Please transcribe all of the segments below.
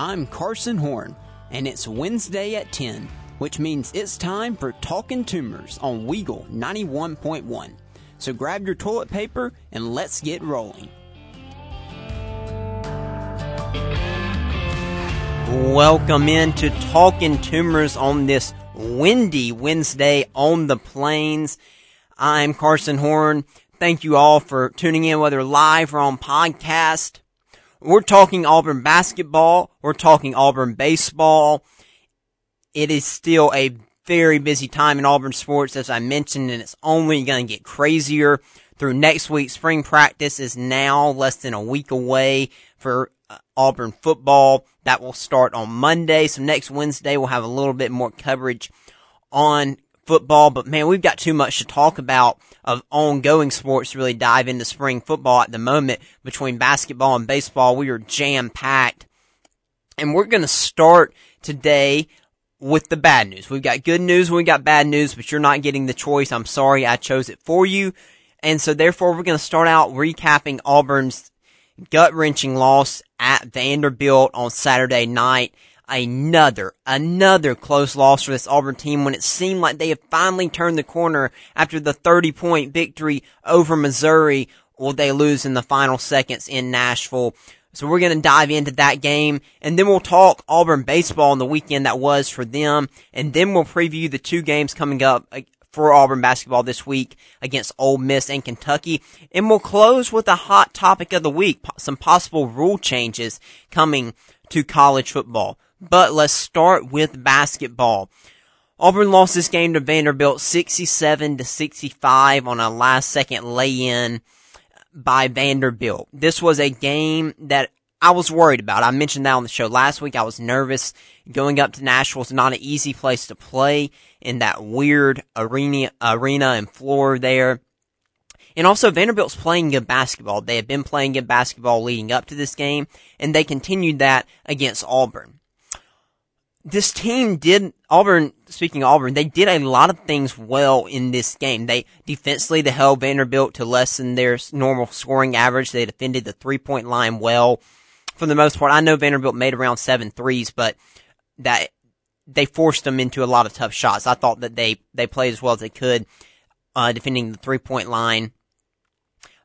I'm Carson Horn, and it's Wednesday at 10, which means it's time for Talking Toomers on Weagle 91.1. So grab your toilet paper and let's get rolling. Welcome in to Talking Toomers on this windy Wednesday on the plains. I'm Carson Horn. Thank you all for tuning in, whether live or on podcast. We're talking Auburn basketball. We're talking Auburn baseball. It is still a very busy time in Auburn sports, as I mentioned, and it's only going to get crazier through next week. Spring practice is now less than a week away for uh, Auburn football. That will start on Monday. So next Wednesday we'll have a little bit more coverage on football, but man, we've got too much to talk about of ongoing sports to really dive into spring football at the moment between basketball and baseball. We are jam packed. And we're going to start today with the bad news. We've got good news, we've got bad news, but you're not getting the choice. I'm sorry I chose it for you. And so therefore we're going to start out recapping Auburn's gut wrenching loss at Vanderbilt on Saturday night another, another close loss for this Auburn team when it seemed like they had finally turned the corner after the 30 point victory over Missouri. Will they lose in the final seconds in Nashville? So we're going to dive into that game and then we'll talk Auburn baseball on the weekend that was for them. And then we'll preview the two games coming up uh, for Auburn basketball this week against Ole Miss and Kentucky. And we'll close with a hot topic of the week, some possible rule changes coming to college football. But let's start with basketball. Auburn lost this game to Vanderbilt 67 to 65 on a last second lay in by Vanderbilt. This was a game that I was worried about. I mentioned that on the show last week. I was nervous. Going up to Nashville It's not an easy place to play in that weird arena, arena and floor there. And also Vanderbilt's playing good basketball. They have been playing good basketball leading up to this game, and they continued that against Auburn this team did Auburn. Speaking of Auburn, they did a lot of things well in this game. They defensively they held Vanderbilt to less than their normal scoring average. They defended the three point line well for the most part. I know Vanderbilt made around seven threes, but that they forced them into a lot of tough shots. I thought that they they played as well as they could uh, defending the three point line,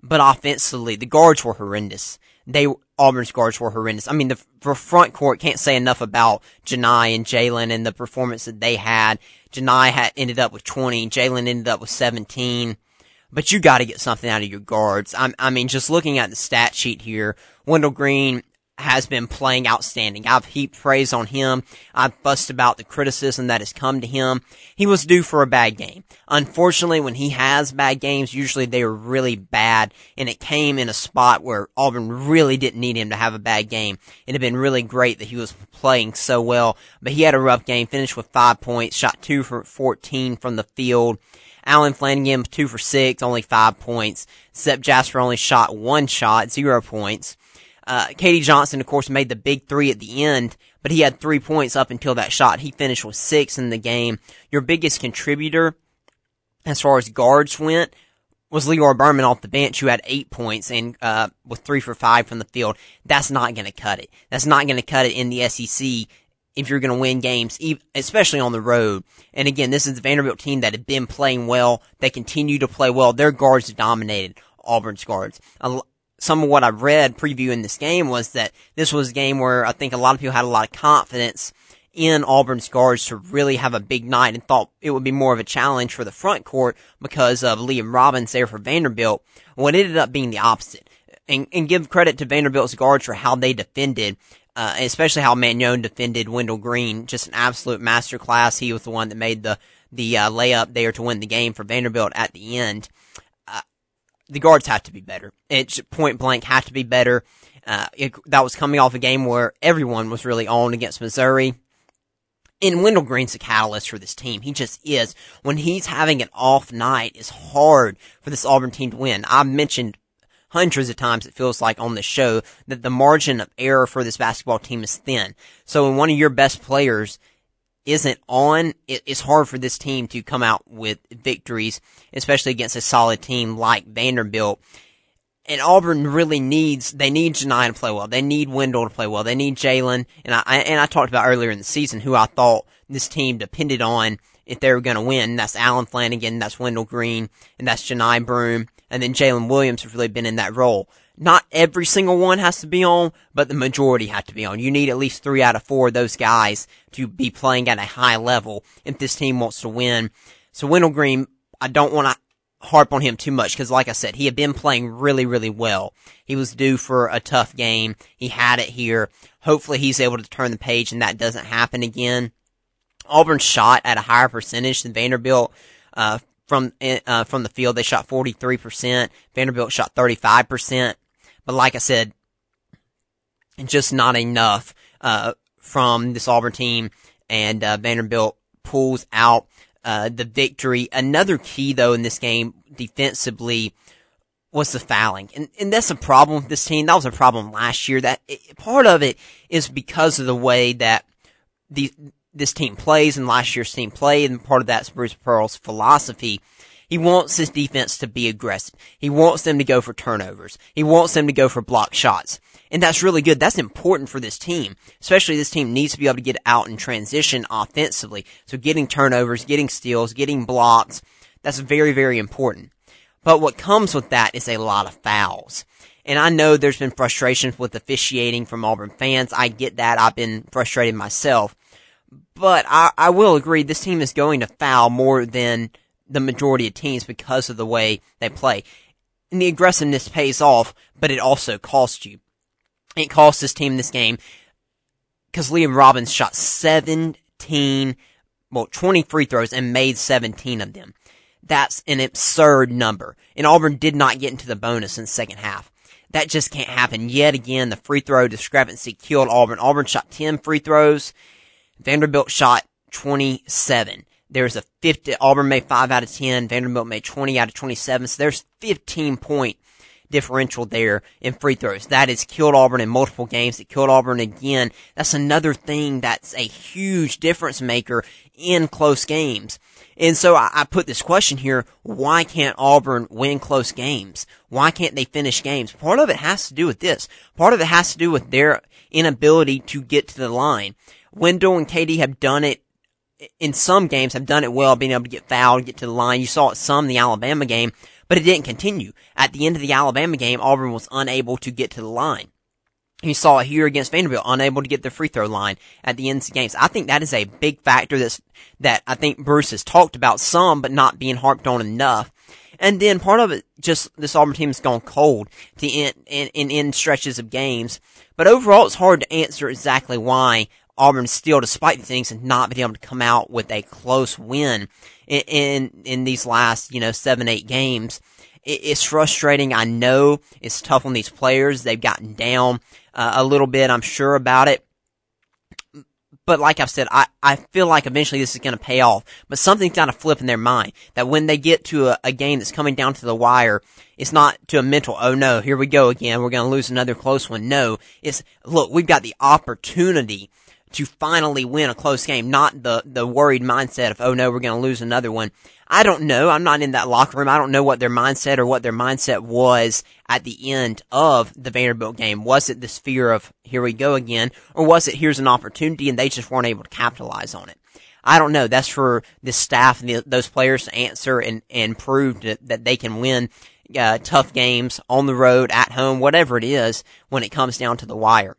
but offensively the guards were horrendous they Auburn's guards were horrendous. I mean, the, the front court can't say enough about Johni and Jaylin and the performance that they had. Johni had ended up with 20, Jaylin ended up with 17. But you got to get something out of your guards. I, I mean, just looking at the stat sheet here, Wendell Green has been playing outstanding. I've heaped praise on him. I've fussed about the criticism that has come to him. He was due for a bad game. Unfortunately, when he has bad games, usually they are really bad, and it came in a spot where Auburn really didn't need him to have a bad game. It had been really great that he was playing so well, but he had a rough game, finished with five points, shot two for 14 from the field. Allen Flanagan, two for six, only five points. Zep Jasper only shot one shot, zero points. Uh, KD Johnson, of course, made the big three at the end, but he had three points up until that shot. He finished with six in the game. Your biggest contributor, as far as guards went, was Lior Berman off the bench who had eight points and, uh, with three for five from the field. That's not gonna cut it. That's not gonna cut it in the SEC if you're going to win games, especially on the road. And again, this is the Vanderbilt team that had been playing well. They continue to play well. Their guards dominated Auburn's guards some of what I read previewing this game was that this was a game where I think a lot of people had a lot of confidence in Auburn's guards to really have a big night and thought it would be more of a challenge for the front court because of Liam Robbins there for Vanderbilt. What ended up being the opposite. And, and give credit to Vanderbilt's guards for how they defended, uh, especially how Manjon defended Wendell Green. Just an absolute masterclass. He was the one that made the, the, uh, layup there to win the game for Vanderbilt at the end the guards have to be better. It's point blank have to be better. Uh, it, that was coming off a game where everyone was really on against Missouri. And Wendell Green's a catalyst for this team. He just is. When he's having an off night, it's hard for this Auburn team to win. I've mentioned hundreds of times it feels like on the show that the margin of error for this basketball team is thin. So when one of your best players isn't on, it's hard for this team to come out with victories, especially against a solid team like Vanderbilt. and Auburn really needs they need Johni to play well. They need Wendell to play well. They need Jaylin, and I and I talked about earlier in the season who I thought this team depended on if they were going to win. That's Allen Flanagan, that's Wendell Green, and that's Johni Broom. and then Jaylin Williams has really been in that role. Not every single one has to be on, but the majority have to be on. You need at least three out of four of those guys to be playing at a high level if this team wants to win. So Wendell Green, I don't want to harp on him too much because, like I said, he had been playing really, really well. He was due for a tough game. He had it here. Hopefully, he's able to turn the page and that doesn't happen again. Auburn shot at a higher percentage than Vanderbilt. Uh, from uh, from the field, they shot 43%. Vanderbilt shot 35%. But like I said, just not enough uh, from this Auburn team, and uh, Vanderbilt pulls out uh, the victory. Another key, though, in this game defensively was the fouling, and and that's a problem with this team. That was a problem last year. That it, part of it is because of the way that the this team plays and last year's team played, and part of that's Bruce Pearl's philosophy. He wants his defense to be aggressive. He wants them to go for turnovers. He wants them to go for block shots. And that's really good. That's important for this team. Especially this team needs to be able to get out and transition offensively. So getting turnovers, getting steals, getting blocks, that's very, very important. But what comes with that is a lot of fouls. And I know there's been frustrations with officiating from Auburn fans. I get that. I've been frustrated myself. But I, I will agree this team is going to foul more than the majority of teams because of the way they play. And the aggressiveness pays off, but it also costs you. It cost this team this game because Liam Robbins shot 17, well, 20 free throws and made 17 of them. That's an absurd number. And Auburn did not get into the bonus in the second half. That just can't happen. Yet again, the free throw discrepancy killed Auburn. Auburn shot 10 free throws. Vanderbilt shot 27. There's a 50, Auburn made 5 out of 10, Vanderbilt made 20 out of 27, so there's 15 point differential there in free throws. That has killed Auburn in multiple games. It killed Auburn again. That's another thing that's a huge difference maker in close games. And so I, I, put this question here, why can't Auburn win close games? Why can't they finish games? Part of it has to do with this. Part of it has to do with their inability to get to the line. Wendell and KD have done it in some games have done it well, being able to get fouled, get to the line. You saw it some in the Alabama game, but it didn't continue. At the end of the Alabama game, Auburn was unable to get to the line. You saw it here against Vanderbilt, unable to get the free throw line at the end of games. I think that is a big factor that's, that I think Bruce has talked about some, but not being harped on enough. And then part of it, just this Auburn team has gone cold to in, in, in, in stretches of games. But overall, it's hard to answer exactly why Auburn still, despite things, and not been able to come out with a close win in, in, in these last, you know, seven, eight games. It, it's frustrating. I know it's tough on these players. They've gotten down uh, a little bit. I'm sure about it. But like I've said, I, I feel like eventually this is going to pay off. But something's got to flip in their mind that when they get to a, a game that's coming down to the wire, it's not to a mental, oh no, here we go again. We're going to lose another close one. No, it's, look, we've got the opportunity to finally win a close game, not the, the worried mindset of, oh no, we're going to lose another one. I don't know. I'm not in that locker room. I don't know what their mindset or what their mindset was at the end of the Vanderbilt game. Was it this fear of, here we go again, or was it here's an opportunity and they just weren't able to capitalize on it? I don't know. That's for the staff and the, those players to answer and, and prove that, they can win uh, tough games on the road, at home, whatever it is when it comes down to the wire.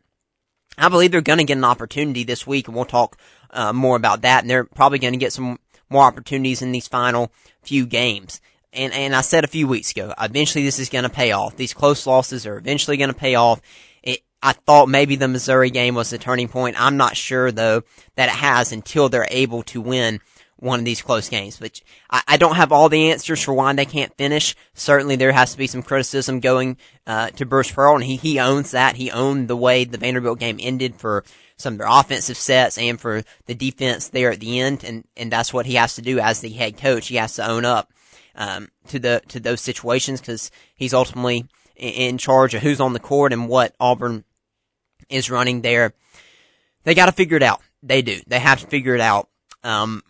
I believe they're going to get an opportunity this week, and we'll talk uh, more about that. And they're probably going to get some more opportunities in these final few games. And and I said a few weeks ago, eventually this is going to pay off. These close losses are eventually going to pay off. It, I thought maybe the Missouri game was the turning point. I'm not sure though that it has until they're able to win one of these close games. But I, I, don't have all the answers for why they can't finish. Certainly there has to be some criticism going uh, to Bruce Pearl, and he, he owns that. He owned the way the Vanderbilt game ended for some of their offensive sets and for the defense there at the end, and, and that's what he has to do as the head coach. He has to own up um, to the to those situations because he's ultimately in charge of who's on the court and what Auburn is running there. They got to figure it out. They do. They have to figure it out. Um,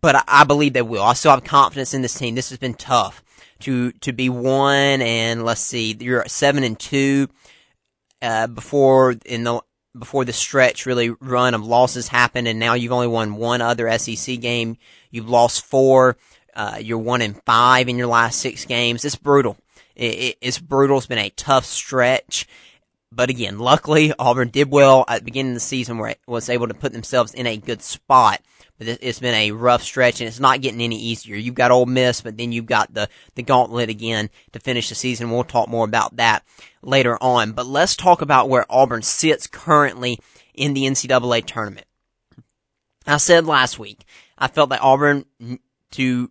but I, believe they will. I still have confidence in this team. This has been tough to to be one and let's see, you're at seven and two uh, before in the before the stretch really run of losses happened, and now you've only won one other SEC game. You've lost four. Uh, you're one and five in your last six games. It's brutal. It, it, it's brutal. It's been a tough stretch. But again, luckily Auburn did well at the beginning of the season where it was able to put themselves in a good spot. It's been a rough stretch and it's not getting any easier. You've got Ole Miss, but then you've got the, the gauntlet again to finish the season. We'll talk more about that later on. But let's talk about where Auburn sits currently in the NCAA tournament. I said last week, I felt that Auburn to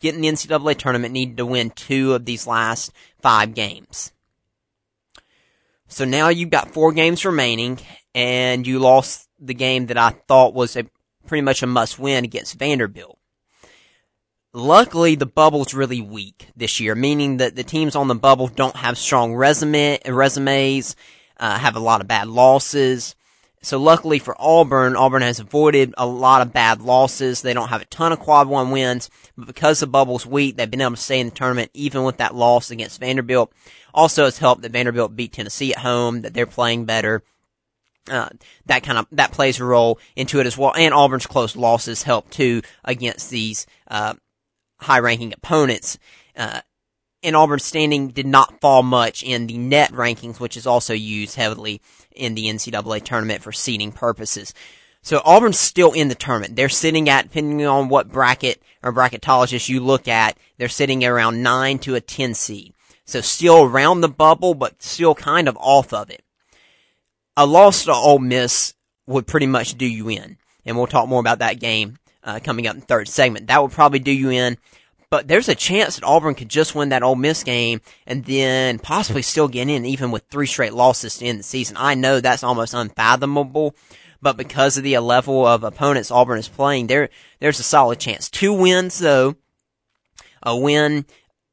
get in the NCAA tournament needed to win two of these last five games. So now you've got four games remaining and you lost the game that I thought was a pretty much a must win against Vanderbilt. Luckily, the bubble's really weak this year, meaning that the teams on the bubble don't have strong resume, resumes, uh, have a lot of bad losses. So luckily for Auburn, Auburn has avoided a lot of bad losses. They don't have a ton of quad one wins, but because the bubble's weak, they've been able to stay in the tournament even with that loss against Vanderbilt. Also, it's helped that Vanderbilt beat Tennessee at home, that they're playing better. Uh, that kind of that plays a role into it as well. And Auburn's close losses help too against these uh, high-ranking opponents. Uh, and Auburn's standing did not fall much in the net rankings, which is also used heavily in the NCAA tournament for seeding purposes. So Auburn's still in the tournament. They're sitting at, depending on what bracket or bracketologist you look at, they're sitting around 9 to a 10 seed. So still around the bubble, but still kind of off of it a loss to Ole Miss would pretty much do you in. And we'll talk more about that game uh, coming up in the third segment. That would probably do you in. But there's a chance that Auburn could just win that Ole Miss game and then possibly still get in even with three straight losses to end the season. I know that's almost unfathomable, but because of the level of opponents Auburn is playing, there there's a solid chance. Two wins though, a win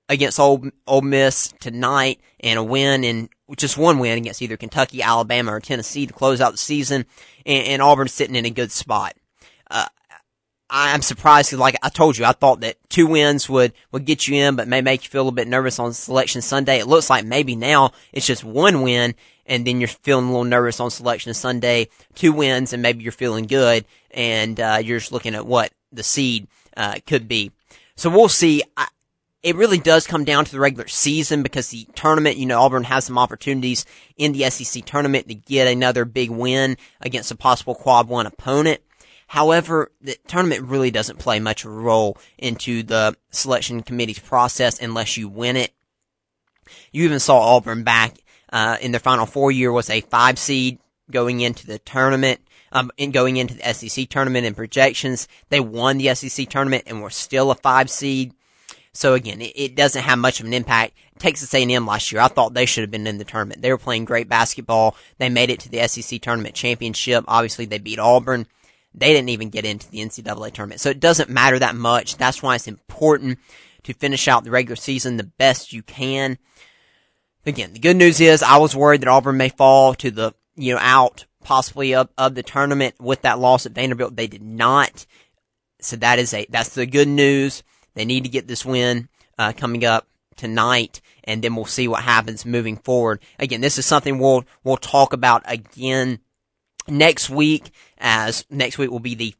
against Ole, Ole Miss tonight and a win in just one win against either Kentucky, Alabama, or Tennessee to close out the season, and, and Auburn's sitting in a good spot. Uh, I'm surprised because, like I told you, I thought that two wins would, would get you in, but may make you feel a little bit nervous on Selection Sunday. It looks like maybe now it's just one win, and then you're feeling a little nervous on Selection Sunday. Two wins, and maybe you're feeling good, and uh, you're just looking at what the seed uh, could be. So we'll see. I, it really does come down to the regular season because the tournament, you know, Auburn has some opportunities in the SEC tournament to get another big win against a possible quad one opponent. However, the tournament really doesn't play much role into the selection committee's process unless you win it. You even saw Auburn back uh, in their final four year was a five seed going into the tournament. Um, in going into the SEC tournament and projections, they won the SEC tournament and were still a five seed. So again, it, it doesn't have much of an impact. Texas A&M last year, I thought they should have been in the tournament. They were playing great basketball. They made it to the SEC tournament championship. Obviously, they beat Auburn. They didn't even get into the NCAA tournament. So it doesn't matter that much. That's why it's important to finish out the regular season the best you can. Again, the good news is I was worried that Auburn may fall to the, you know, out possibly of, of the tournament with that loss at Vanderbilt. They did not. So that is a, that's the good news. They need to get this win uh, coming up tonight, and then we'll see what happens moving forward. Again, this is something we'll we'll talk about again next week, as next week will be the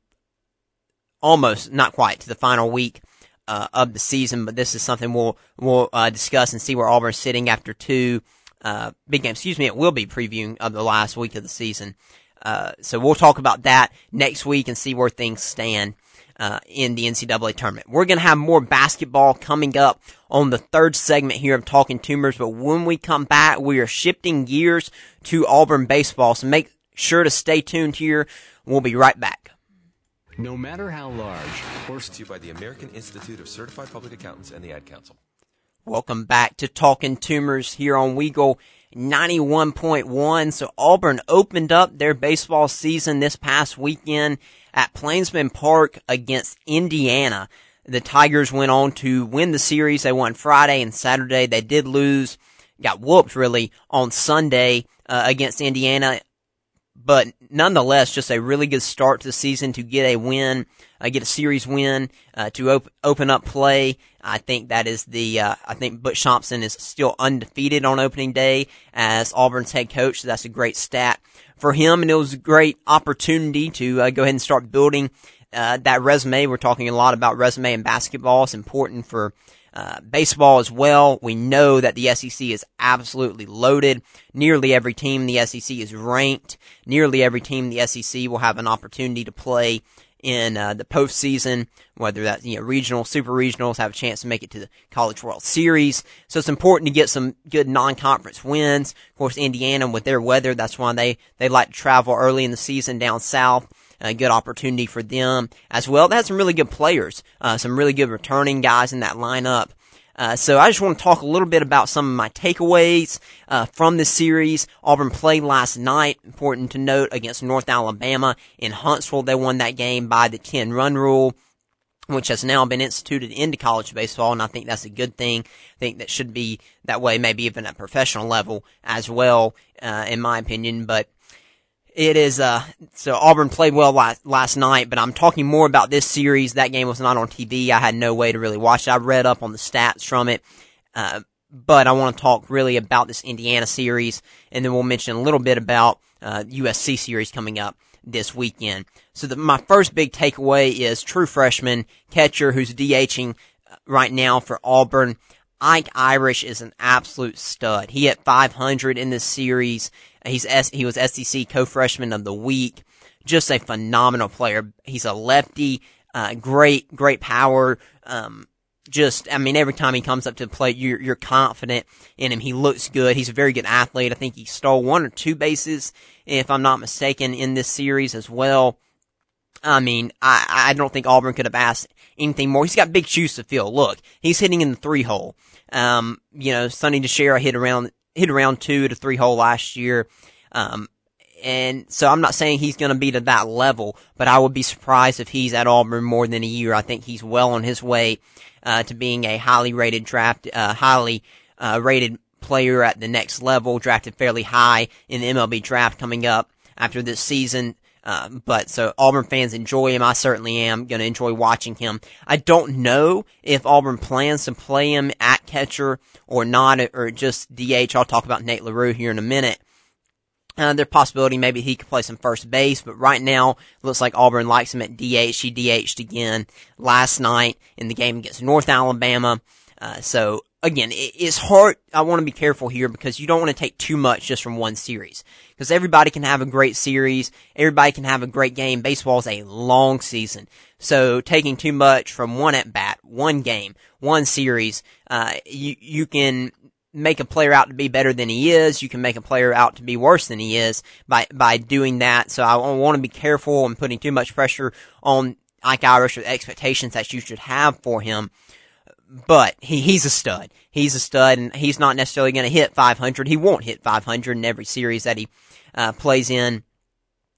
almost not quite to the final week uh, of the season, but this is something we'll we'll uh, discuss and see where Auburn's sitting after two uh, big games. Excuse me, it will be previewing of the last week of the season. Uh, so we'll talk about that next week and see where things stand uh, in the NCAA tournament. We're going to have more basketball coming up on the third segment here of Talking Toomers, but when we come back, we are shifting gears to Auburn baseball. So make sure to stay tuned here. We'll be right back. No matter how large, or to you by the American Institute of Certified Public Accountants and the Ad Council. Welcome back to Talking Toomers here on Weagle 91.1. So Auburn opened up their baseball season this past weekend at Plainsman Park against Indiana. The Tigers went on to win the series. They won Friday and Saturday. They did lose, got whooped really on Sunday uh, against Indiana. but nonetheless, just a really good start to the season to get a win, uh, get a series win, uh, to op- open up play. I think that is the, uh, I think Butch Thompson is still undefeated on opening day as Auburn's head coach. So that's a great stat for him. And it was a great opportunity to uh, go ahead and start building, uh, that resume. We're talking a lot about resume in basketball. It's important for, uh, baseball as well. We know that the SEC is absolutely loaded. Nearly every team in the SEC is ranked. Nearly every team in the SEC will have an opportunity to play in uh, the postseason, whether that's you know regional, super regionals, have a chance to make it to the College World Series. So it's important to get some good non-conference wins. Of course, Indiana with their weather, that's why they they like to travel early in the season down south a good opportunity for them as well. They had some really good players, uh, some really good returning guys in that lineup. Uh, so I just want to talk a little bit about some of my takeaways uh, from this series. Auburn played last night. Important to note against North Alabama in Huntsville. They won that game by the 10 run rule, which has now been instituted into college baseball, and I think that's a good thing. I think that should be that way, maybe even at professional level as well, uh, in my opinion. But it is, uh, so Auburn played well last, last night, but I'm talking more about this series. That game was not on TV. I had no way to really watch it. I read up on the stats from it. Uh, but I want to talk really about this Indiana series, and then we'll mention a little bit about, uh, USC series coming up this weekend. So the, my first big takeaway is true freshman catcher who's DHing uh, right now for Auburn. Ike Irish is an absolute stud. He hit 500 in this series. He's S- he was SEC co-freshman of the week. Just a phenomenal player. He's a lefty, uh, great, great power. Um, just, I mean, every time he comes up to the plate, you're, you're confident in him. He looks good. He's a very good athlete. I think he stole one or two bases, if I'm not mistaken, in this series as well. I mean, I, I don't think Auburn could have asked anything more. He's got big shoes to fill. Look, he's hitting in the three hole. Um, you know, Sonny DiChiara hit around hit around two to three hole last year. Um, and so I'm not saying he's going to be to that level, but I would be surprised if he's at Auburn more than a year. I think he's well on his way uh, to being a highly rated draft, uh, highly uh, rated player at the next level, drafted fairly high in the MLB draft coming up after this season. Um, but so Auburn fans enjoy him. I certainly am going to enjoy watching him. I don't know if Auburn plans to play him at catcher or not, or just DH. I'll talk about Nate LaRue here in a minute. Uh, there's possibility maybe he could play some first base, but right now looks like Auburn likes him at DH. He DH'd again last night in the game against North Alabama. Uh, so again, it's hard. I want to be careful here because you don't want to take too much just from one series. Because everybody can have a great series. Everybody can have a great game. Baseball is a long season. So taking too much from one at bat, one game, one series, uh, you, you can make a player out to be better than he is. You can make a player out to be worse than he is by, by doing that. So I want to be careful and putting too much pressure on Ike Irish or the expectations that you should have for him but he, he's a stud. He's a stud, and he's not necessarily going to hit 500. He won't hit 500 in every series that he uh, plays in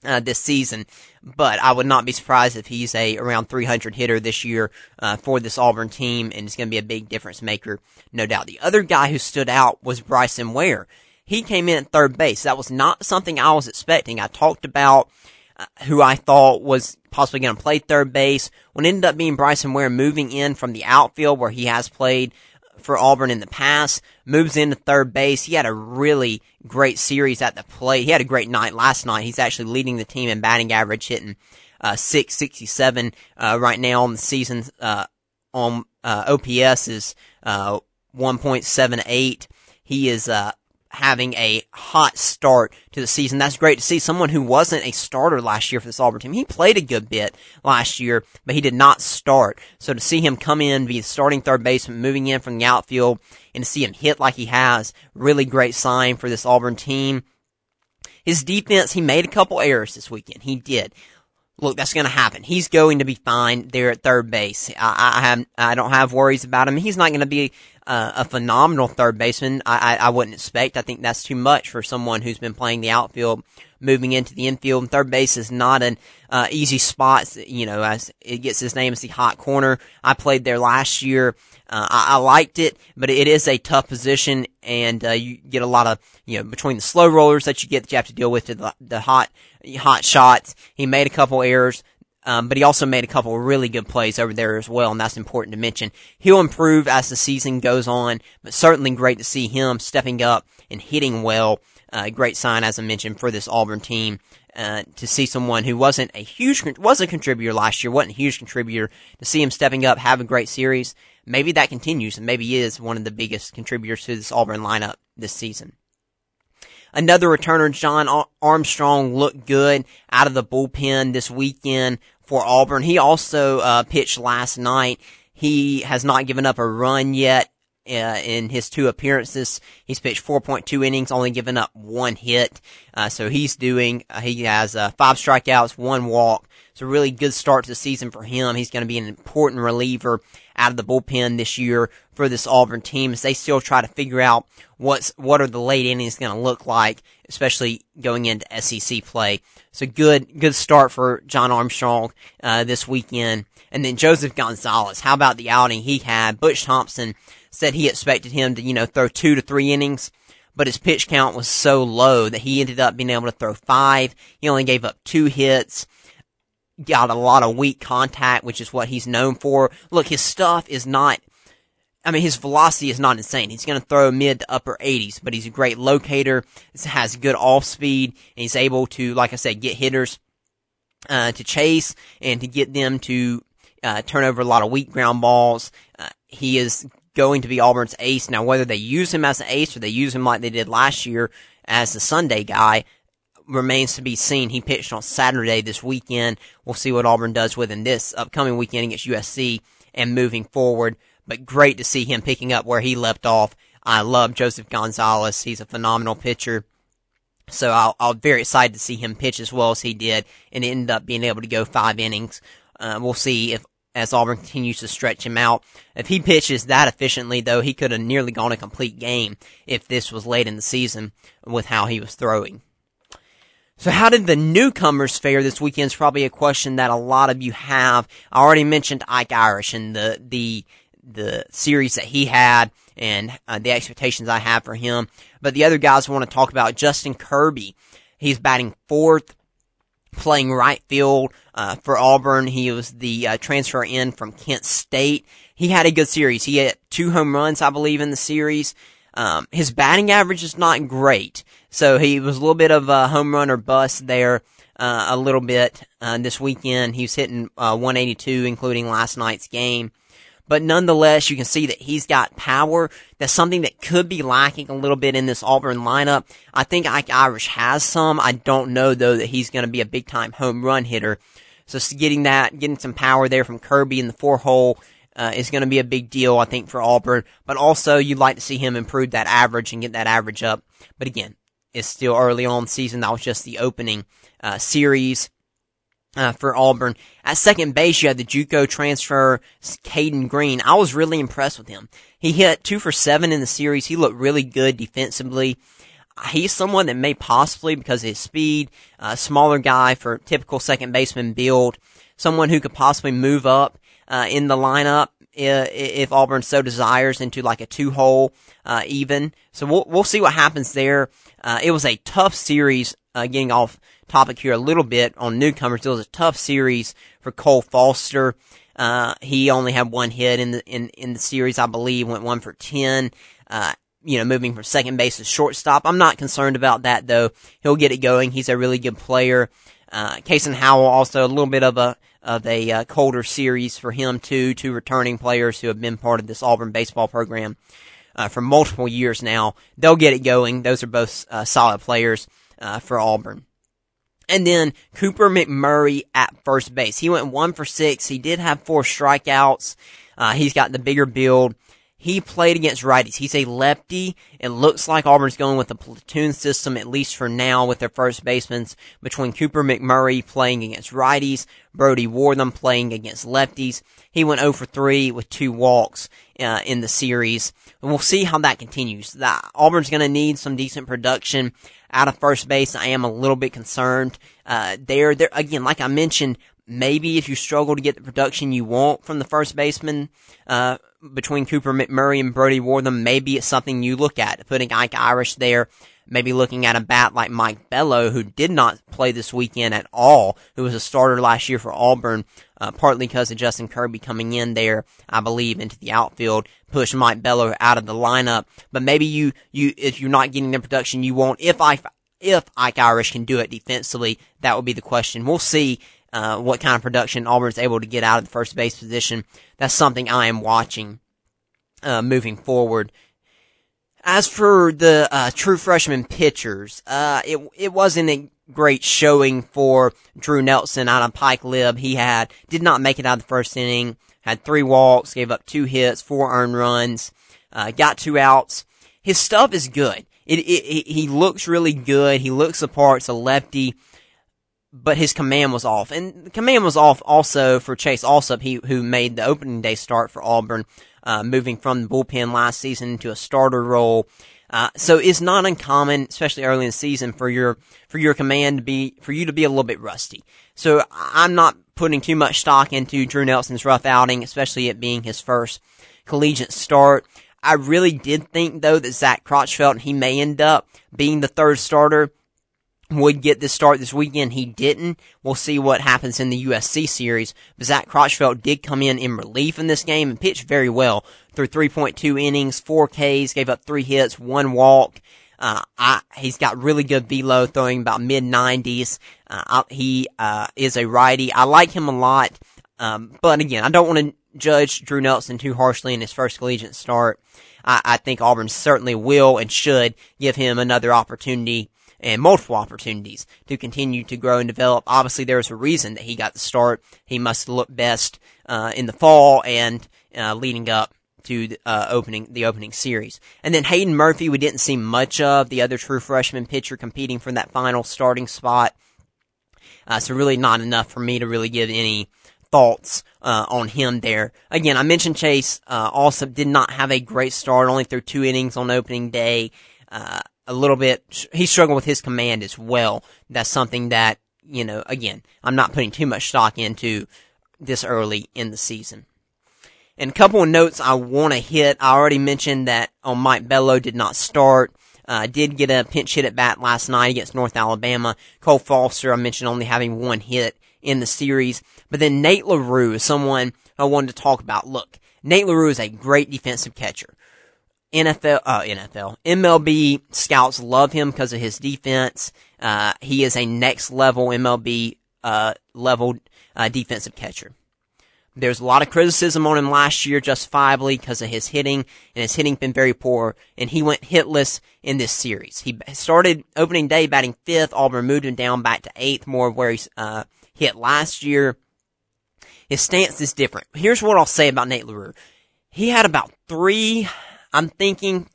uh, this season. But I would not be surprised if he's a around 300 hitter this year uh, for this Auburn team, and it's going to be a big difference maker, no doubt. The other guy who stood out was Bryson Ware. He came in at third base. That was not something I was expecting. I talked about who I thought was possibly going to play third base. When it ended up being Bryson Ware moving in from the outfield where he has played for Auburn in the past, moves into third base. He had a really great series at the plate. He had a great night last night. He's actually leading the team in batting average, hitting uh, 667 uh, right now on the season. Uh, on uh, OPS is uh, 1.78. He is uh, having a hot start to the season. That's great to see. Someone who wasn't a starter last year for this Auburn team. He played a good bit last year, but he did not start. So to see him come in, be the starting third baseman, moving in from the outfield, and to see him hit like he has, really great sign for this Auburn team. His defense, he made a couple errors this weekend. He did look, that's going to happen. He's going to be fine there at third base. I, I have, I don't have worries about him. He's not going to be uh, a phenomenal third baseman. I, I, I wouldn't expect. I think that's too much for someone who's been playing the outfield, moving into the infield. And third base is not an uh, easy spot. You know, as it gets his name as the hot corner. I played there last year. Uh, I, I, liked it, but it is a tough position, and uh, you get a lot of you know between the slow rollers that you get that you have to deal with to the, the hot hot shots. He made a couple errors. Um, but he also made a couple really good plays over there as well, and that's important to mention. He'll improve as the season goes on, but certainly great to see him stepping up and hitting well. Uh, great sign, as I mentioned, for this Auburn team. Uh, to see someone who wasn't a huge, was a contributor last year, wasn't a huge contributor, to see him stepping up, have a great series. Maybe that continues, and maybe he is one of the biggest contributors to this Auburn lineup this season. Another returner, John Armstrong, looked good out of the bullpen this weekend for Auburn. He also uh, pitched last night. He has not given up a run yet. Uh, in his two appearances. He's pitched 4.2 innings, only given up one hit. Uh, so he's doing, uh, he has uh, five strikeouts, one walk. It's a really good start to the season for him. He's going to be an important reliever out of the bullpen this year for this Auburn team as they still try to figure out what's, what are the late innings going to look like, especially going into SEC play. So good, good start for John Armstrong, uh, this weekend. And then Joseph Gonzalez, how about the outing he had? Butch Thompson said he expected him to, you know, throw two to three innings but his pitch count was so low that he ended up being able to throw five. He only gave up two hits got a lot of weak contact, which is what he's known for. Look, his stuff is not, I mean, his velocity is not insane. He's going to throw mid to upper 80s, but he's a great locator, has good off speed, and he's able to, like I said, get hitters, uh, to chase and to get them to, uh, turn over a lot of weak ground balls. Uh, he is going to be Auburn's ace. Now, whether they use him as an ace or they use him like they did last year as the Sunday guy, remains to be seen. He pitched on Saturday this weekend. We'll see what Auburn does with him this upcoming weekend against USC and moving forward. But great to see him picking up where he left off. I love Joseph Gonzalez. He's a phenomenal pitcher. So I'll, I'll very excited to see him pitch as well as he did and end up being able to go five innings. Uh, we'll see if as Auburn continues to stretch him out. If he pitches that efficiently, though, he could have nearly gone a complete game if this was late in the season with how he was throwing. So how did the newcomers fare this weekend is probably a question that a lot of you have. I already mentioned Ike Irish and the, the, the series that he had and uh, the expectations I have for him. But the other guys I want to talk about, Justin Kirby. He's batting fourth, playing right field, uh, for Auburn. He was the uh, transfer in from Kent State. He had a good series. He had two home runs, I believe, in the series. Um, his batting average is not great. So he was a little bit of a home run or bust there, uh, a little bit, uh, this weekend. He was hitting, uh, 182, including last night's game. But nonetheless, you can see that he's got power. That's something that could be lacking a little bit in this Auburn lineup. I think Ike Irish has some. I don't know though that he's going to be a big time home run hitter. So getting that, getting some power there from Kirby in the four hole, uh, is going to be a big deal, I think, for Auburn. But also, you'd like to see him improve that average and get that average up. But again, it's still early on season. That was just the opening uh, series uh, for Auburn. At second base, you had the JUCO transfer Caden Green. I was really impressed with him. He hit two for seven in the series. He looked really good defensively. He's someone that may possibly, because of his speed, uh, smaller guy for typical second baseman build, someone who could possibly move up uh, in the lineup if Auburn so desires into like a two hole uh, even. So we'll we'll see what happens there. Uh, it was a tough series. Uh, getting off topic here a little bit on newcomers, it was a tough series for Cole Foster. Uh, he only had one hit in the in in the series, I believe. Went one for ten. Uh, you know, moving from second base to shortstop. I'm not concerned about that though. He'll get it going. He's a really good player. Uh, Kason Howell also a little bit of a of a uh, colder series for him too. Two returning players who have been part of this Auburn baseball program uh, for multiple years now. They'll get it going. Those are both uh, solid players uh, for Auburn. And then Cooper McMurray at first base. He went one for six. He did have four strikeouts. Uh, he's got the bigger build. He played against righties. He's a lefty. It looks like Auburn's going with a platoon system, at least for now, with their first basemen between Cooper McMurray playing against righties, Brody Wortham playing against lefties. He went 0 for 3 with two walks uh, in the series. And we'll see how that continues. That Auburn's going to need some decent production out of first base. I am a little bit concerned. Uh, there, there again, like I mentioned, maybe if you struggle to get the production you want from the first baseman, uh, between Cooper McMurray and Brody Wortham, maybe it's something you look at. Putting Ike Irish there, maybe looking at a bat like Mike Bello, who did not play this weekend at all, who was a starter last year for Auburn, uh, partly because of Justin Kirby coming in there, I believe, into the outfield, push Mike Bello out of the lineup. But maybe you, you, if you're not getting the production you want, if I, if Ike Irish can do it defensively, that would be the question. We'll see. Uh, what kind of production Auburn's able to get out of the first base position. That's something I am watching, uh, moving forward. As for the uh, true freshman pitchers, uh, it it wasn't a great showing for Drew Nelson out of Pike Lib. He had did not make it out of the first inning. Had three walks, gave up two hits, four earned runs, uh, got two outs. His stuff is good. It, it, it, he looks really good. He looks the part. It's a lefty, but his command was off, and the command was off also for Chase Allsup, he who made the opening day start for Auburn uh, moving from the bullpen last season to a starter role. Uh, so it's not uncommon, especially early in the season, for your for your command to be for you to be a little bit rusty. So I'm not putting too much stock into Drew Nelson's rough outing, especially it being his first collegiate start. I really did think though that Zach Crotchfelt he may end up being the third starter would get this start this weekend. He didn't. We'll see what happens in the USC series. But Zach Crotchfelt did come in in relief in this game and pitched very well through 3.2 innings, 4 Ks, gave up 3 hits, 1 walk. Uh, I, he's got really good velo, throwing about mid 90s. Uh, he, uh, is a righty. I like him a lot. Um, but again, I don't want to judge Drew Nelson too harshly in his first collegiate start. I, I think Auburn certainly will and should give him another opportunity and multiple opportunities to continue to grow and develop. Obviously, there's a reason that he got the start. He must look best uh, in the fall and uh, leading up to the, uh, opening the opening series. And then Hayden Murphy, we didn't see much of the other true freshman pitcher competing for that final starting spot. Uh, so really not enough for me to really give any thoughts uh, on him there. Again, I mentioned Chase uh, also did not have a great start, only threw two innings on opening day. A little bit, he struggled with his command as well. That's something that, you know, again, I'm not putting too much stock into this early in the season. And a couple of notes I want to hit. I already mentioned that on Mike Bello did not start. Uh, did get a pinch hit at bat last night against North Alabama. Cole Foster, I mentioned only having one hit in the series. But then Nate LaRue is someone I wanted to talk about. Look, Nate LaRue is a great defensive catcher. NFL, uh, NFL, MLB scouts love him because of his defense. Uh, he is a next level MLB, uh, level, uh, defensive catcher. There's a lot of criticism on him last year, justifiably, because of his hitting, and his hitting been very poor, and he went hitless in this series. He started opening day batting fifth. Auburn moved him down back to eighth, more where he uh, hit last year. His stance is different. Here's what I'll say about Nate LaRue. He had about three I'm thinking,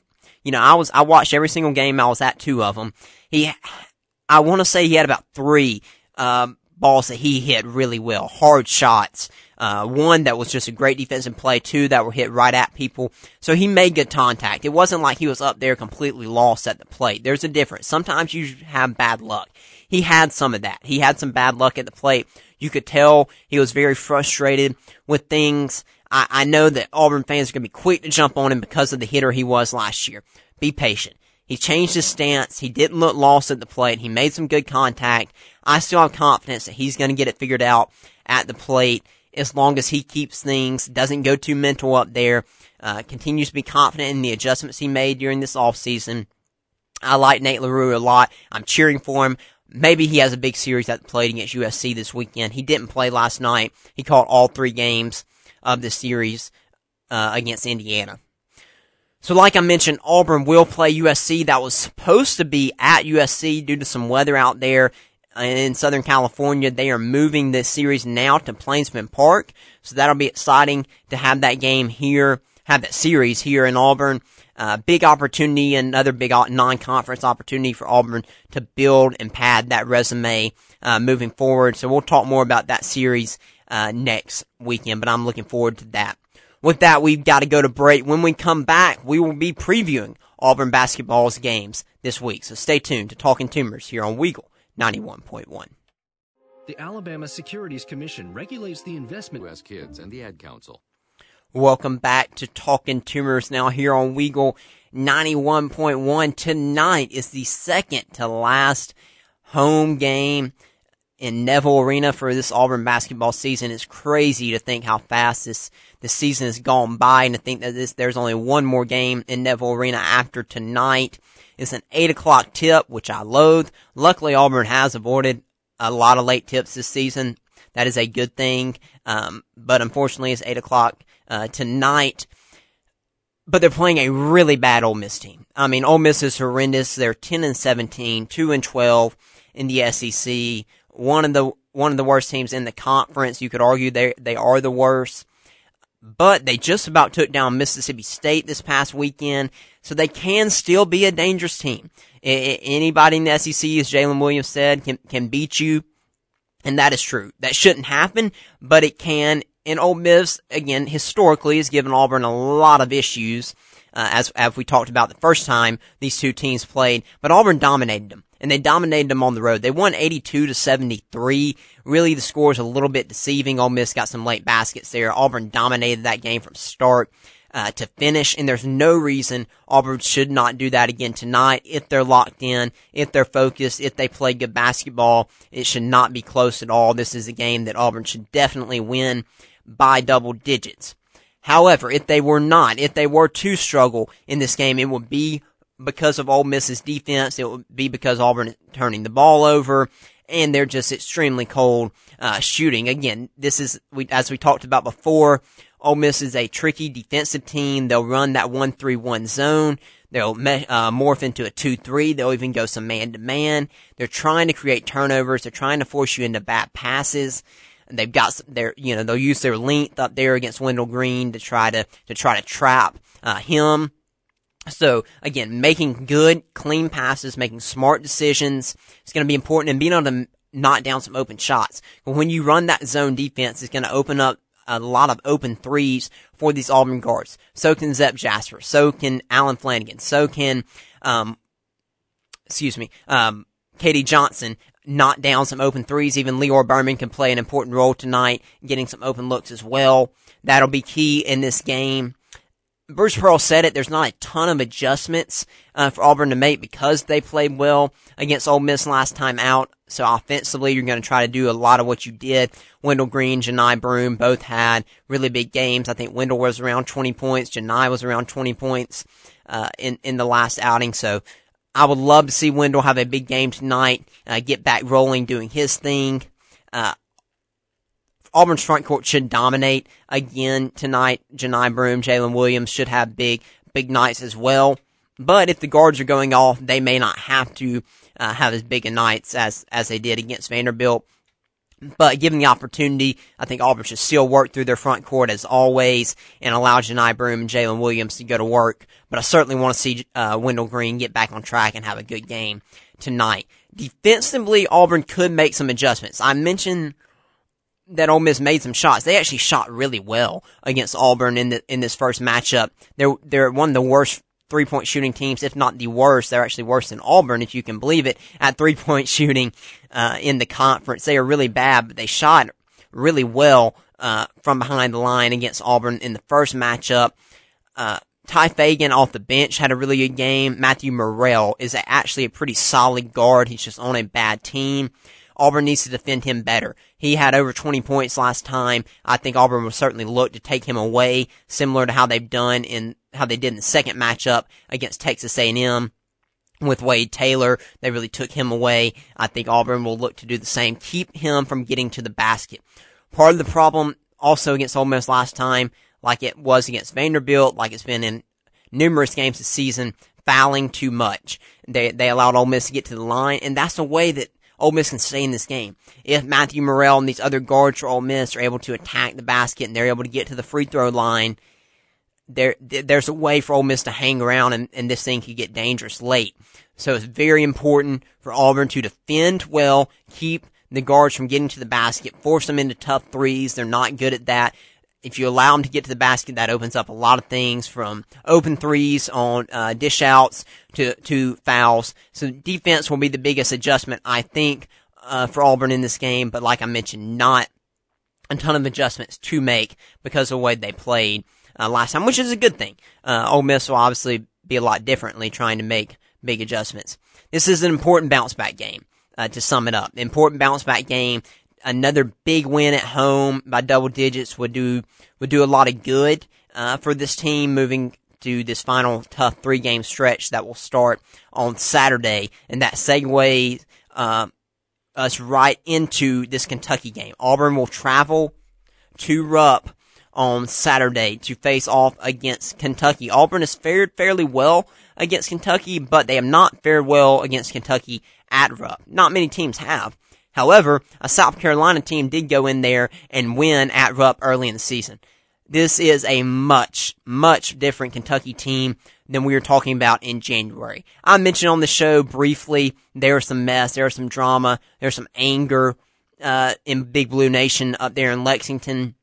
you know, I was, I watched every single game. I was at two of them. He, I want to say he had about three, um, balls that he hit really well, hard shots. Uh, one that was just a great defensive play, two that were hit right at people. So he made good contact. It wasn't like he was up there completely lost at the plate. There's a difference. Sometimes you have bad luck. He had some of that. He had some bad luck at the plate. You could tell he was very frustrated with things. I, I know that Auburn fans are going to be quick to jump on him because of the hitter he was last year. Be patient. He changed his stance. He didn't look lost at the plate. He made some good contact. I still have confidence that he's going to get it figured out at the plate as long as he keeps things, doesn't go too mental up there, uh, continues to be confident in the adjustments he made during this offseason. I like Nate LaRue a lot. I'm cheering for him. Maybe he has a big series at the plate against USC this weekend. He didn't play last night. He caught all three games of the series uh, against Indiana. So, like I mentioned, Auburn will play USC. That was supposed to be at USC due to some weather out there in Southern California. They are moving this series now to Plainsman Park, so that'll be exciting to have that game here, have that series here in Auburn. Uh, big opportunity, another big non-conference opportunity for Auburn to build and pad that resume uh, moving forward. So we'll talk more about that series uh, next weekend, but I'm looking forward to that. With that, we've got to go to break. When we come back, we will be previewing Auburn basketball's games this week. So stay tuned to Talking Toomers here on Weagle 91.1. The Alabama Securities Commission regulates the investment. U.S. Kids and the Ad Council. Welcome back to Talking Toomers now here on Weagle 91.1. Tonight is the second to last home game in Neville Arena for this Auburn basketball season. It's crazy to think how fast this, this season has gone by and to think that this, there's only one more game in Neville Arena after tonight. It's an 8 o'clock tip, which I loathe. Luckily, Auburn has avoided a lot of late tips this season. That is a good thing. Um, but unfortunately, it's 8 o'clock uh, tonight. But they're playing a really bad Ole Miss team. I mean, Ole Miss is horrendous. They're 10 and 17, 2 and 12 in the SEC one of the one of the worst teams in the conference. You could argue they they are the worst, but they just about took down Mississippi State this past weekend, so they can still be a dangerous team. I, anybody in the SEC, as Jaylin Williams said, can can beat you, and that is true. That shouldn't happen, but it can. And Ole Miss, again, historically has given Auburn a lot of issues, uh, as as we talked about the first time these two teams played. But Auburn dominated them and they dominated them on the road. They won 82 to 73. Really, the score is a little bit deceiving. Ole Miss got some late baskets there. Auburn dominated that game from start. Uh, to finish, and there's no reason Auburn should not do that again tonight. If they're locked in, if they're focused, if they play good basketball, it should not be close at all. This is a game that Auburn should definitely win by double digits. However, if they were not, if they were to struggle in this game, it would be because of Ole Miss's defense. It would be because Auburn turning the ball over and they're just extremely cold uh, shooting. Again, this is we, as we talked about before. Ole Miss is a tricky defensive team. They'll run that one-three-one zone. They'll uh, morph into a two-three. They'll even go some man-to-man. They're trying to create turnovers. They're trying to force you into bad passes. They've got their, you know, they'll use their length up there against Wendell Green to try to to try to trap uh, him. So again, making good, clean passes, making smart decisions is going to be important and being able to knock down some open shots. When you run that zone defense, it's going to open up a lot of open threes for these Auburn guards. So can Zep Jasper. So can Allen Flanigan. So can, um, excuse me, um, KD Johnson knock down some open threes. Even Lior Berman can play an important role tonight, getting some open looks as well. That'll be key in this game. Bruce Pearl said it. There's not a ton of adjustments uh, for Auburn to make because they played well against Ole Miss last time out. So offensively, you're going to try to do a lot of what you did. Wendell Green, Johni Broom both had really big games. I think Wendell was around 20 points. Johni was around 20 points uh, in in the last outing. So I would love to see Wendell have a big game tonight, uh, get back rolling, doing his thing. Uh, Auburn's front court should dominate again tonight. Johni Broom, Jaylin Williams should have big, big nights as well. But if the guards are going off, they may not have to uh, have as big a nights as as they did against Vanderbilt. But given the opportunity, I think Auburn should still work through their front court as always and allow Johni Broom and Jaylin Williams to go to work. But I certainly want to see uh, Wendell Green get back on track and have a good game tonight. Defensively, Auburn could make some adjustments. I mentioned that Ole Miss made some shots. They actually shot really well against Auburn in the in this first matchup. They're they're one of the worst three point shooting teams, if not the worst. They're actually worse than Auburn, if you can believe it, at three point shooting uh, in the conference. They are really bad, but they shot really well uh, from behind the line against Auburn in the first matchup. Uh, Tye Fagan off the bench had a really good game. Matthew Murrell is actually a pretty solid guard. He's just on a bad team. Auburn needs to defend him better. He had over 20 points last time. I think Auburn will certainly look to take him away, similar to how they've done in how they did in the second matchup against Texas A&M with Wade Taylor. They really took him away. I think Auburn will look to do the same. Keep him from getting to the basket. Part of the problem also against Ole Miss last time, like it was against Vanderbilt, like it's been in numerous games this season, fouling too much. They they allowed Ole Miss to get to the line, and that's a way that Ole Miss can stay in this game. If Matthew Murrell and these other guards for Ole Miss are able to attack the basket and they're able to get to the free throw line, there there's a way for Ole Miss to hang around and, and this thing could get dangerous late. So it's very important for Auburn to defend well, keep the guards from getting to the basket, force them into tough threes. They're not good at that. If you allow them to get to the basket, that opens up a lot of things from open threes on uh, dish outs to to fouls. So defense will be the biggest adjustment, I think, uh, for Auburn in this game. But like I mentioned, not a ton of adjustments to make because of the way they played uh, last time, which is a good thing. Uh, Ole Miss will obviously be a lot differently trying to make big adjustments. This is an important bounce back game. Uh, to sum it up, important bounce back game another big win at home by double digits would do would do a lot of good uh, for this team moving to this final tough three game stretch that will start on Saturday, and that segues uh, us right into this Kentucky game. Auburn will travel to Rupp on Saturday to face off against Kentucky. Auburn has fared fairly well against Kentucky, but they have not fared well against Kentucky at Rupp. Not many teams have. However, a South Carolina team did go in there and win at Rupp early in the season. This is a much, much different Kentucky team than we were talking about in January. I mentioned on the show briefly there was some mess, there was some drama, there there's some anger uh, in Big Blue Nation up there in Lexington.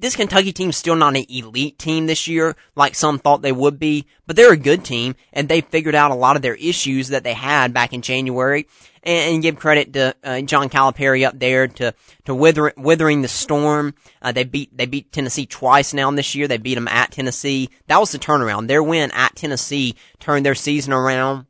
This Kentucky team's still not an elite team this year, like some thought they would be, but they're a good team, and they figured out a lot of their issues that they had back in January, and, and give credit to uh, John Calipari up there to to wither, withering the storm. Uh, they beat they beat Tennessee twice now this year. They beat them at Tennessee. That was the turnaround. Their win at Tennessee turned their season around,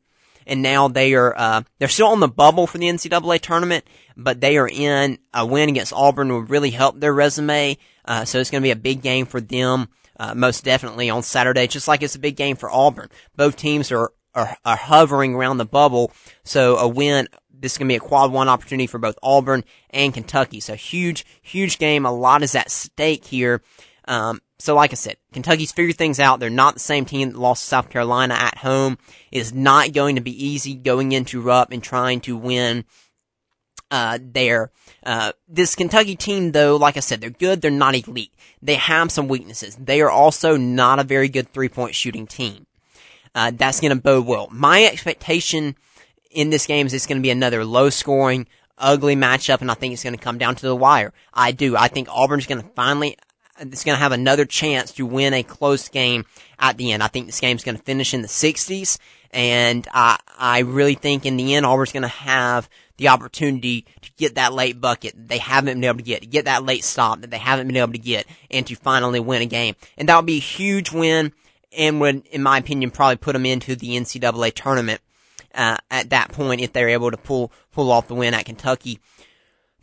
and now they are uh, they're still on the bubble for the NCAA tournament, but they are in a win against Auburn would really help their resume. Uh, so it's going to be a big game for them. Uh, most definitely on Saturday, just like it's a big game for Auburn. Both teams are, are, are hovering around the bubble, so a win this is going to be a quad one opportunity for both Auburn and Kentucky. So huge, huge game. A lot is at stake here. Um, so like I said, Kentucky's figured things out. They're not the same team that lost South Carolina at home. It is not going to be easy going into Rupp and trying to win uh, there. Uh, this Kentucky team, though, like I said, they're good. They're not elite. They have some weaknesses. They are also not a very good three point shooting team. Uh, that's going to bode well. My expectation in this game is it's going to be another low scoring, ugly matchup, and I think it's going to come down to the wire. I do. I think Auburn's going to finally, it's going to have another chance to win a close game at the end. I think this game's going to finish in the 60s, and I, I really think in the end Auburn's going to have the opportunity to get that late bucket that they haven't been able to get, to get that late stop that they haven't been able to get, and to finally win a game. And that would be a huge win, and would, in my opinion, probably put them into the NCAA tournament uh, at that point if they're able to pull pull off the win at Kentucky.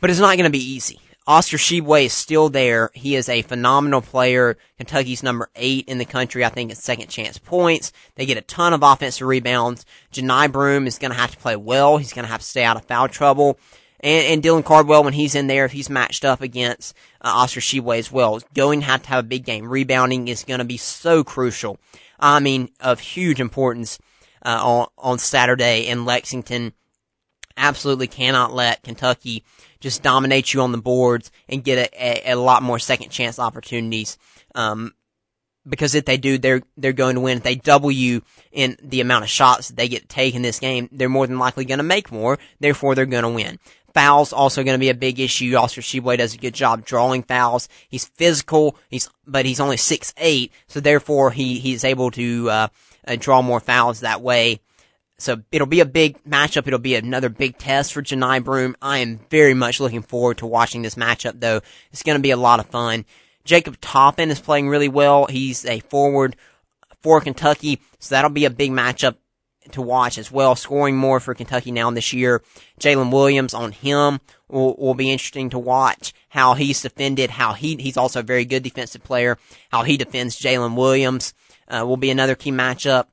But it's not going to be easy. Oscar Tshiebwe is still there. He is a phenomenal player. Kentucky's number eight in the country, I think, in second chance points. They get a ton of offensive rebounds. Johni Broom is going to have to play well. He's going to have to stay out of foul trouble. And, and Dylan Cardwell, when he's in there, if he's matched up against uh, Oscar Tshiebwe as well, going to have to have a big game. Rebounding is going to be so crucial. I mean, of huge importance uh, on, on Saturday in Lexington. Absolutely cannot let Kentucky just dominate you on the boards and get a, a, a lot more second chance opportunities. Um, because if they do, they're they're going to win. If they double you in the amount of shots that they get to take in this game, they're more than likely going to make more. Therefore, they're going to win. Fouls also going to be a big issue. Oscar Tshiebwe does a good job drawing fouls. He's physical. He's but he's only six eight, so therefore he he's able to uh, uh, draw more fouls that way. So it'll be a big matchup. It'll be another big test for Johni Broom. I am very much looking forward to watching this matchup though. It's going to be a lot of fun. Jacob Toppin is playing really well. He's a forward for Kentucky. So that'll be a big matchup to watch as well. Scoring more for Kentucky now this year. Jaylin Williams on him will, will be interesting to watch how he's defended, how he, he's also a very good defensive player, how he defends Jaylin Williams uh, will be another key matchup.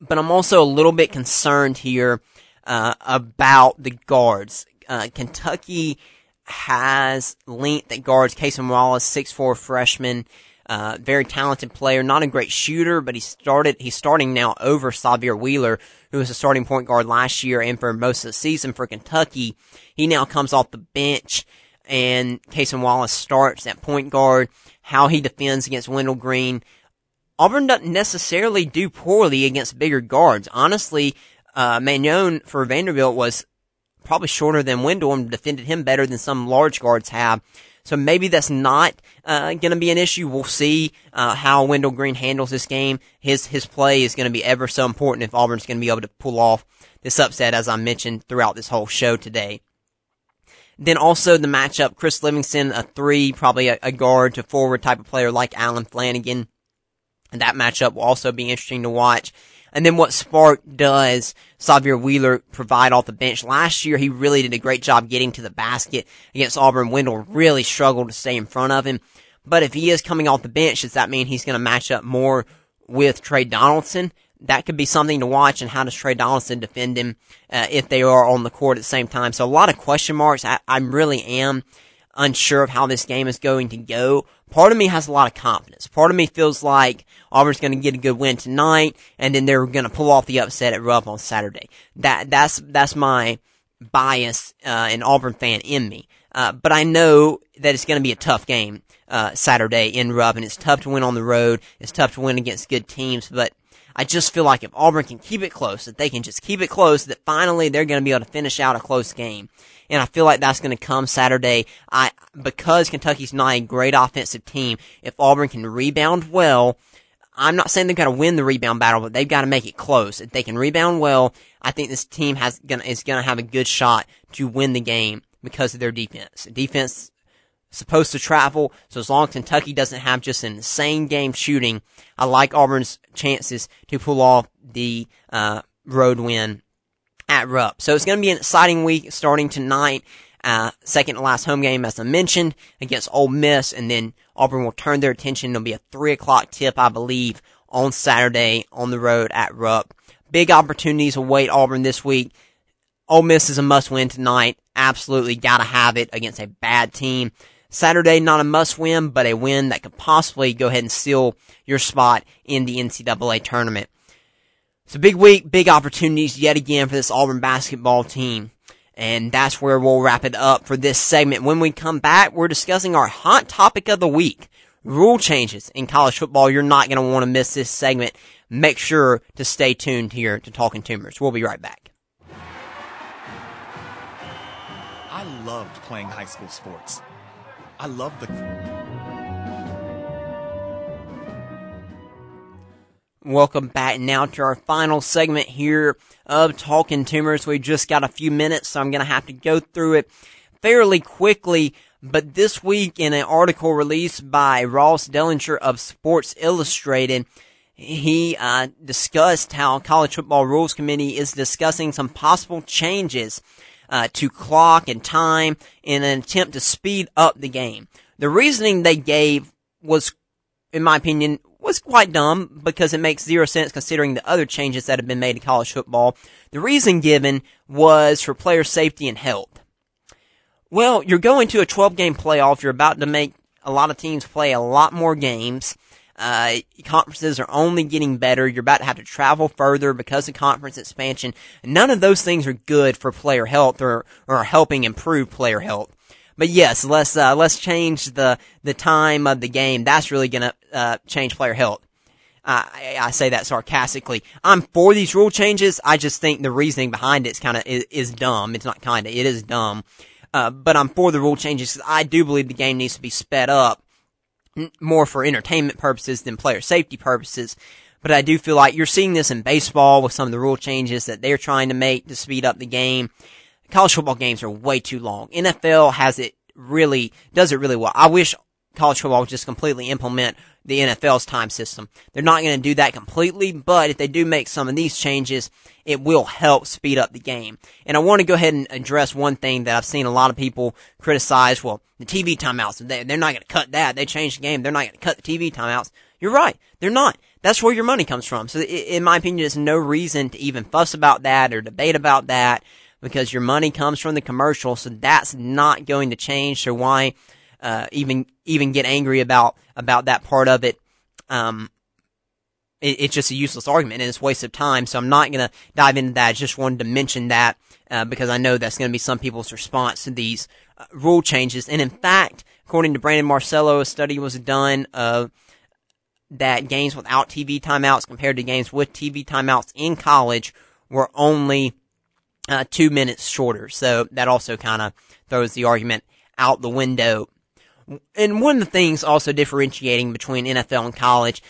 But I'm also a little bit concerned here uh, about the guards. Uh, Kentucky has length at guards. Cason Wallace, six four freshman, uh, very talented player, not a great shooter, but he started. He's starting now over Sahvir Wheeler, who was a starting point guard last year and for most of the season for Kentucky. He now comes off the bench, and Cason Wallace starts at point guard. How he defends against Wendell Green Auburn doesn't necessarily do poorly against bigger guards. Honestly, uh, Manjon for Vanderbilt was probably shorter than and defended him better than some large guards have. So maybe that's not uh, going to be an issue. We'll see uh, how Wendell Green handles this game. His his play is going to be ever so important if Auburn's going to be able to pull off this upset, as I mentioned throughout this whole show today. Then also the matchup, Chris Livingston, a three, probably a, a guard to forward type of player like Allen Flanigan. And that matchup will also be interesting to watch. And then what Spark does, Sahvir Wheeler provide off the bench. Last year, he really did a great job getting to the basket against Auburn. Wendell really struggled to stay in front of him. But if he is coming off the bench, does that mean he's going to match up more with Tre Donaldson? That could be something to watch. And how does Tre Donaldson defend him uh, if they are on the court at the same time? So a lot of question marks. I, I really am unsure of how this game is going to go. Part of me has a lot of confidence. Part of me feels like Auburn's going to get a good win tonight, and then they're going to pull off the upset at Rupp on Saturday. That that's that's my bias uh, an Auburn fan in me. Uh, but I know that it's going to be a tough game uh, Saturday in Rupp, and it's tough to win on the road. It's tough to win against good teams, but I just feel like if Auburn can keep it close, that they can just keep it close, that finally they're going to be able to finish out a close game. And I feel like that's going to come Saturday. I, because Kentucky's not a great offensive team, if Auburn can rebound well, I'm not saying they've got to win the rebound battle, but they've got to make it close. If they can rebound well, I think this team has gonna, is going to have a good shot to win the game because of their defense. Defense supposed to travel, so as long as Kentucky doesn't have just an insane game shooting, I like Auburn's chances to pull off the uh, road win at Rupp. So it's going to be an exciting week starting tonight. Uh, second to last home game, as I mentioned, against Ole Miss, and then Auburn will turn their attention. It'll be a three o'clock tip, I believe, on Saturday on the road at Rupp. Big opportunities await Auburn this week. Ole Miss is a must win tonight. Absolutely gotta have it against a bad team. Saturday, not a must win, but a win that could possibly go ahead and seal your spot in the NCAA tournament. It's a big week, big opportunities yet again for this Auburn basketball team. And that's where we'll wrap it up for this segment. When we come back, we're discussing our hot topic of the week. Rule changes in college football. You're not going to want to miss this segment. Make sure to stay tuned here to Talking Toomers. We'll be right back. I loved playing high school sports. I loved the. Welcome back now to our final segment here of Talking Toomers. We just got a few minutes, so I'm going to have to go through it fairly quickly. But this week, in an article released by Ross Dellenger of Sports Illustrated, he uh, discussed how College Football Rules Committee is discussing some possible changes uh, to clock and time in an attempt to speed up the game. The reasoning they gave was, in my opinion, was quite dumb because it makes zero sense considering the other changes that have been made in college football. The reason given was for player safety and health. Well, you're going to a 12 game playoff. You're about to make a lot of teams play a lot more games. Uh, conferences are only getting better. You're about to have to travel further because of conference expansion. None of those things are good for player health or, or helping improve player health. But yes, let's uh, let's change the the time of the game. That's really gonna uh, change player health. I, I say that sarcastically. I'm for these rule changes. I just think the reasoning behind it is kind of is, is, dumb. It's not kind of. It is dumb. Uh, but I'm for the rule changes. I do believe the game needs to be sped up more for entertainment purposes than player safety purposes. But I do feel like you're seeing this in baseball with some of the rule changes that they're trying to make to speed up the game college football games are way too long. NFL has it really, does it really well. I wish college football just completely implement the NFL's time system. They're not going to do that completely, but if they do make some of these changes, it will help speed up the game. And I want to go ahead and address one thing that I've seen a lot of people criticize. Well, the TV timeouts, they, they're not going to cut that. They changed the game. They're not going to cut the TV timeouts. You're right. They're not. That's where your money comes from. So in my opinion, there's no reason to even fuss about that or debate about that because your money comes from the commercial, so that's not going to change. So why uh, even even get angry about about that part of it? Um, it, it's just a useless argument and it's waste of time. So I'm not going to dive into that. I just wanted to mention that uh, because I know that's going to be some people's response to these uh, rule changes. And in fact, according to Brandon Marcello, a study was done of that games without TV timeouts compared to games with TV timeouts in college were only uh, two minutes shorter. So that also kind of throws the argument out the window. And one of the things also differentiating between NFL and college,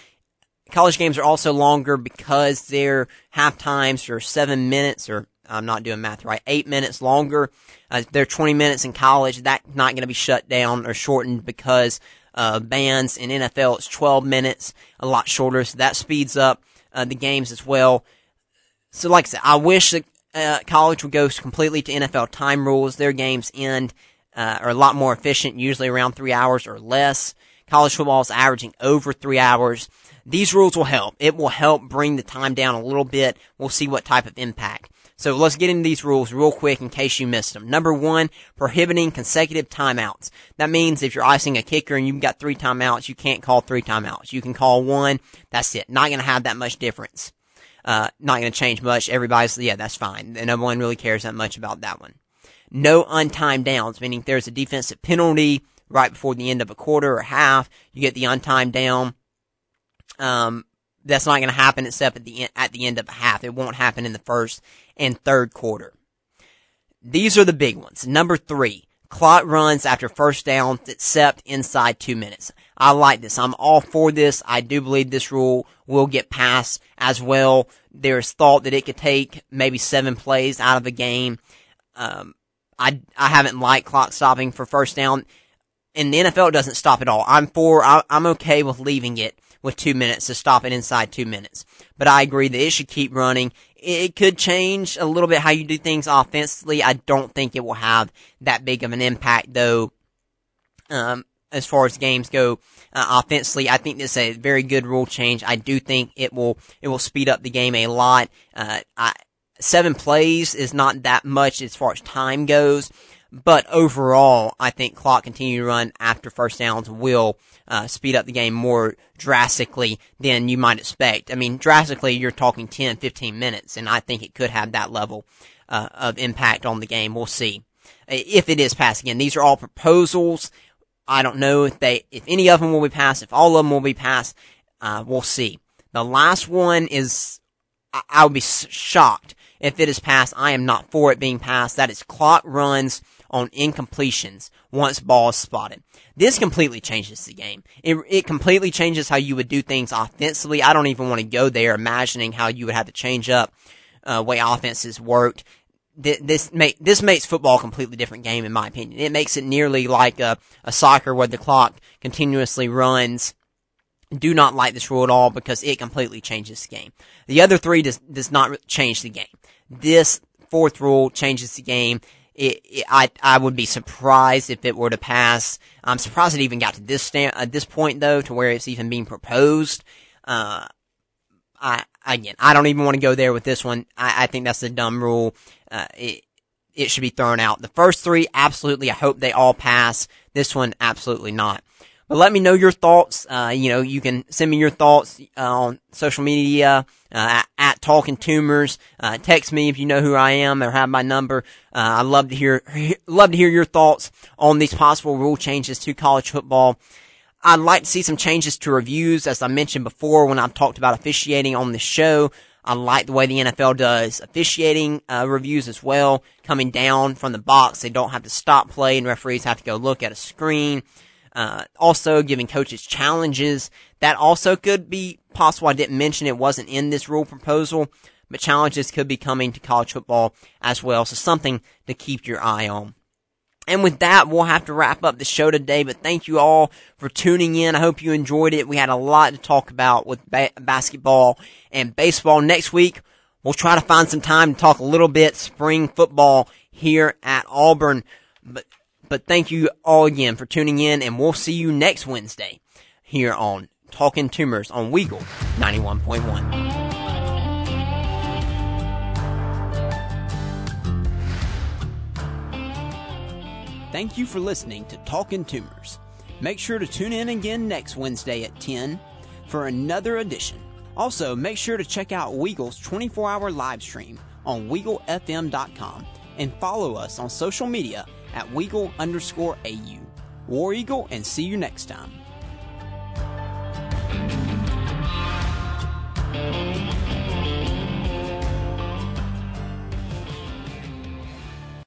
college games are also longer because their half times are seven minutes or I'm not doing math right, eight minutes longer. Uh, they're 20 minutes in college. That's not going to be shut down or shortened because uh, bands in NFL it's 12 minutes, a lot shorter. So that speeds up uh, the games as well. So like I said, I wish that uh, college would go completely to NFL time rules. Their games end uh, are a lot more efficient, usually around three hours or less. College football is averaging over three hours. These rules will help. It will help bring the time down a little bit. We'll see what type of impact. So let's get into these rules real quick in case you missed them. Number one, prohibiting consecutive timeouts. That means if you're icing a kicker and you've got three timeouts, you can't call three timeouts. You can call one. That's it. Not going to have that much difference. Uh, not going to change much. Everybody's, yeah, that's fine. No one really cares that much about that one. No untimed downs, meaning there's a defensive penalty right before the end of a quarter or half. You get the untimed down. Um, that's not going to happen except at the end, at the end of a half. It won't happen in the first and third quarter. These are the big ones. Number three, clock runs after first down except inside two minutes. I like this. I'm all for this. I do believe this rule will get passed as well. There's thought that it could take maybe seven plays out of a game. Um, I, I haven't liked clock stopping for first down. And the NFL doesn't stop at all. I'm for, I, I'm okay with leaving it with two minutes to stop it inside two minutes. But I agree that it should keep running. It could change a little bit how you do things offensively. I don't think it will have that big of an impact though. Um, as far as games go uh, offensively, I think this is a very good rule change. I do think it will it will speed up the game a lot. Uh, I, seven plays is not that much as far as time goes, but overall, I think clock continue to run after first downs will uh, speed up the game more drastically than you might expect. I mean, drastically, you're talking 10, 15 minutes, and I think it could have that level uh, of impact on the game. We'll see if it is passed again. These are all proposals. I don't know if they, if any of them will be passed, if all of them will be passed. Uh, we'll see. The last one is, I, I would be shocked if it is passed. I am not for it being passed. That is clock runs on incompletions once ball is spotted. This completely changes the game. It, it completely changes how you would do things offensively. I don't even want to go there imagining how you would have to change up, uh, way offenses worked. This make, this makes football a completely different game in my opinion. It makes it nearly like a, a soccer where the clock continuously runs do not like this rule at all because it completely changes the game. The other three does, does not change the game. This fourth rule changes the game it, it, I I would be surprised if it were to pass. I'm surprised it even got to this stand, at this point though, to where it's even being proposed. Uh, I again, I don't even want to go there with this one. I, I think that's a dumb rule. Uh, it it should be thrown out. The first three, absolutely. I hope they all pass. This one, absolutely not. But let me know your thoughts. Uh, you know, you can send me your thoughts uh, on social media uh, at, Talking Toomers. Uh, text me if you know who I am or have my number. Uh, I love to hear love to hear your thoughts on these possible rule changes to college football. I'd like to see some changes to reviews, as I mentioned before when I've talked about officiating on the show. I like the way the NFL does officiating uh, reviews as well, coming down from the box. They don't have to stop play, and referees have to go look at a screen. Uh, also giving coaches challenges. That also could be possible. I didn't mention it wasn't in this rule proposal, but challenges could be coming to college football as well. So something to keep your eye on. And with that, we'll have to wrap up the show today, but thank you all for tuning in. I hope you enjoyed it. We had a lot to talk about with ba- basketball and baseball. Next week, we'll try to find some time to talk a little bit spring football here at Auburn. But but thank you all again for tuning in, and we'll see you next Wednesday here on Talking Toomers on Weagle 91.1. Thank you for listening to Talking Toomers. Make sure to tune in again next Wednesday at 10 for another edition. Also, make sure to check out Weagle's 24 hour live stream on WeagleFM.com and follow us on social media at Weagle underscore AU. War Eagle, and see you next time.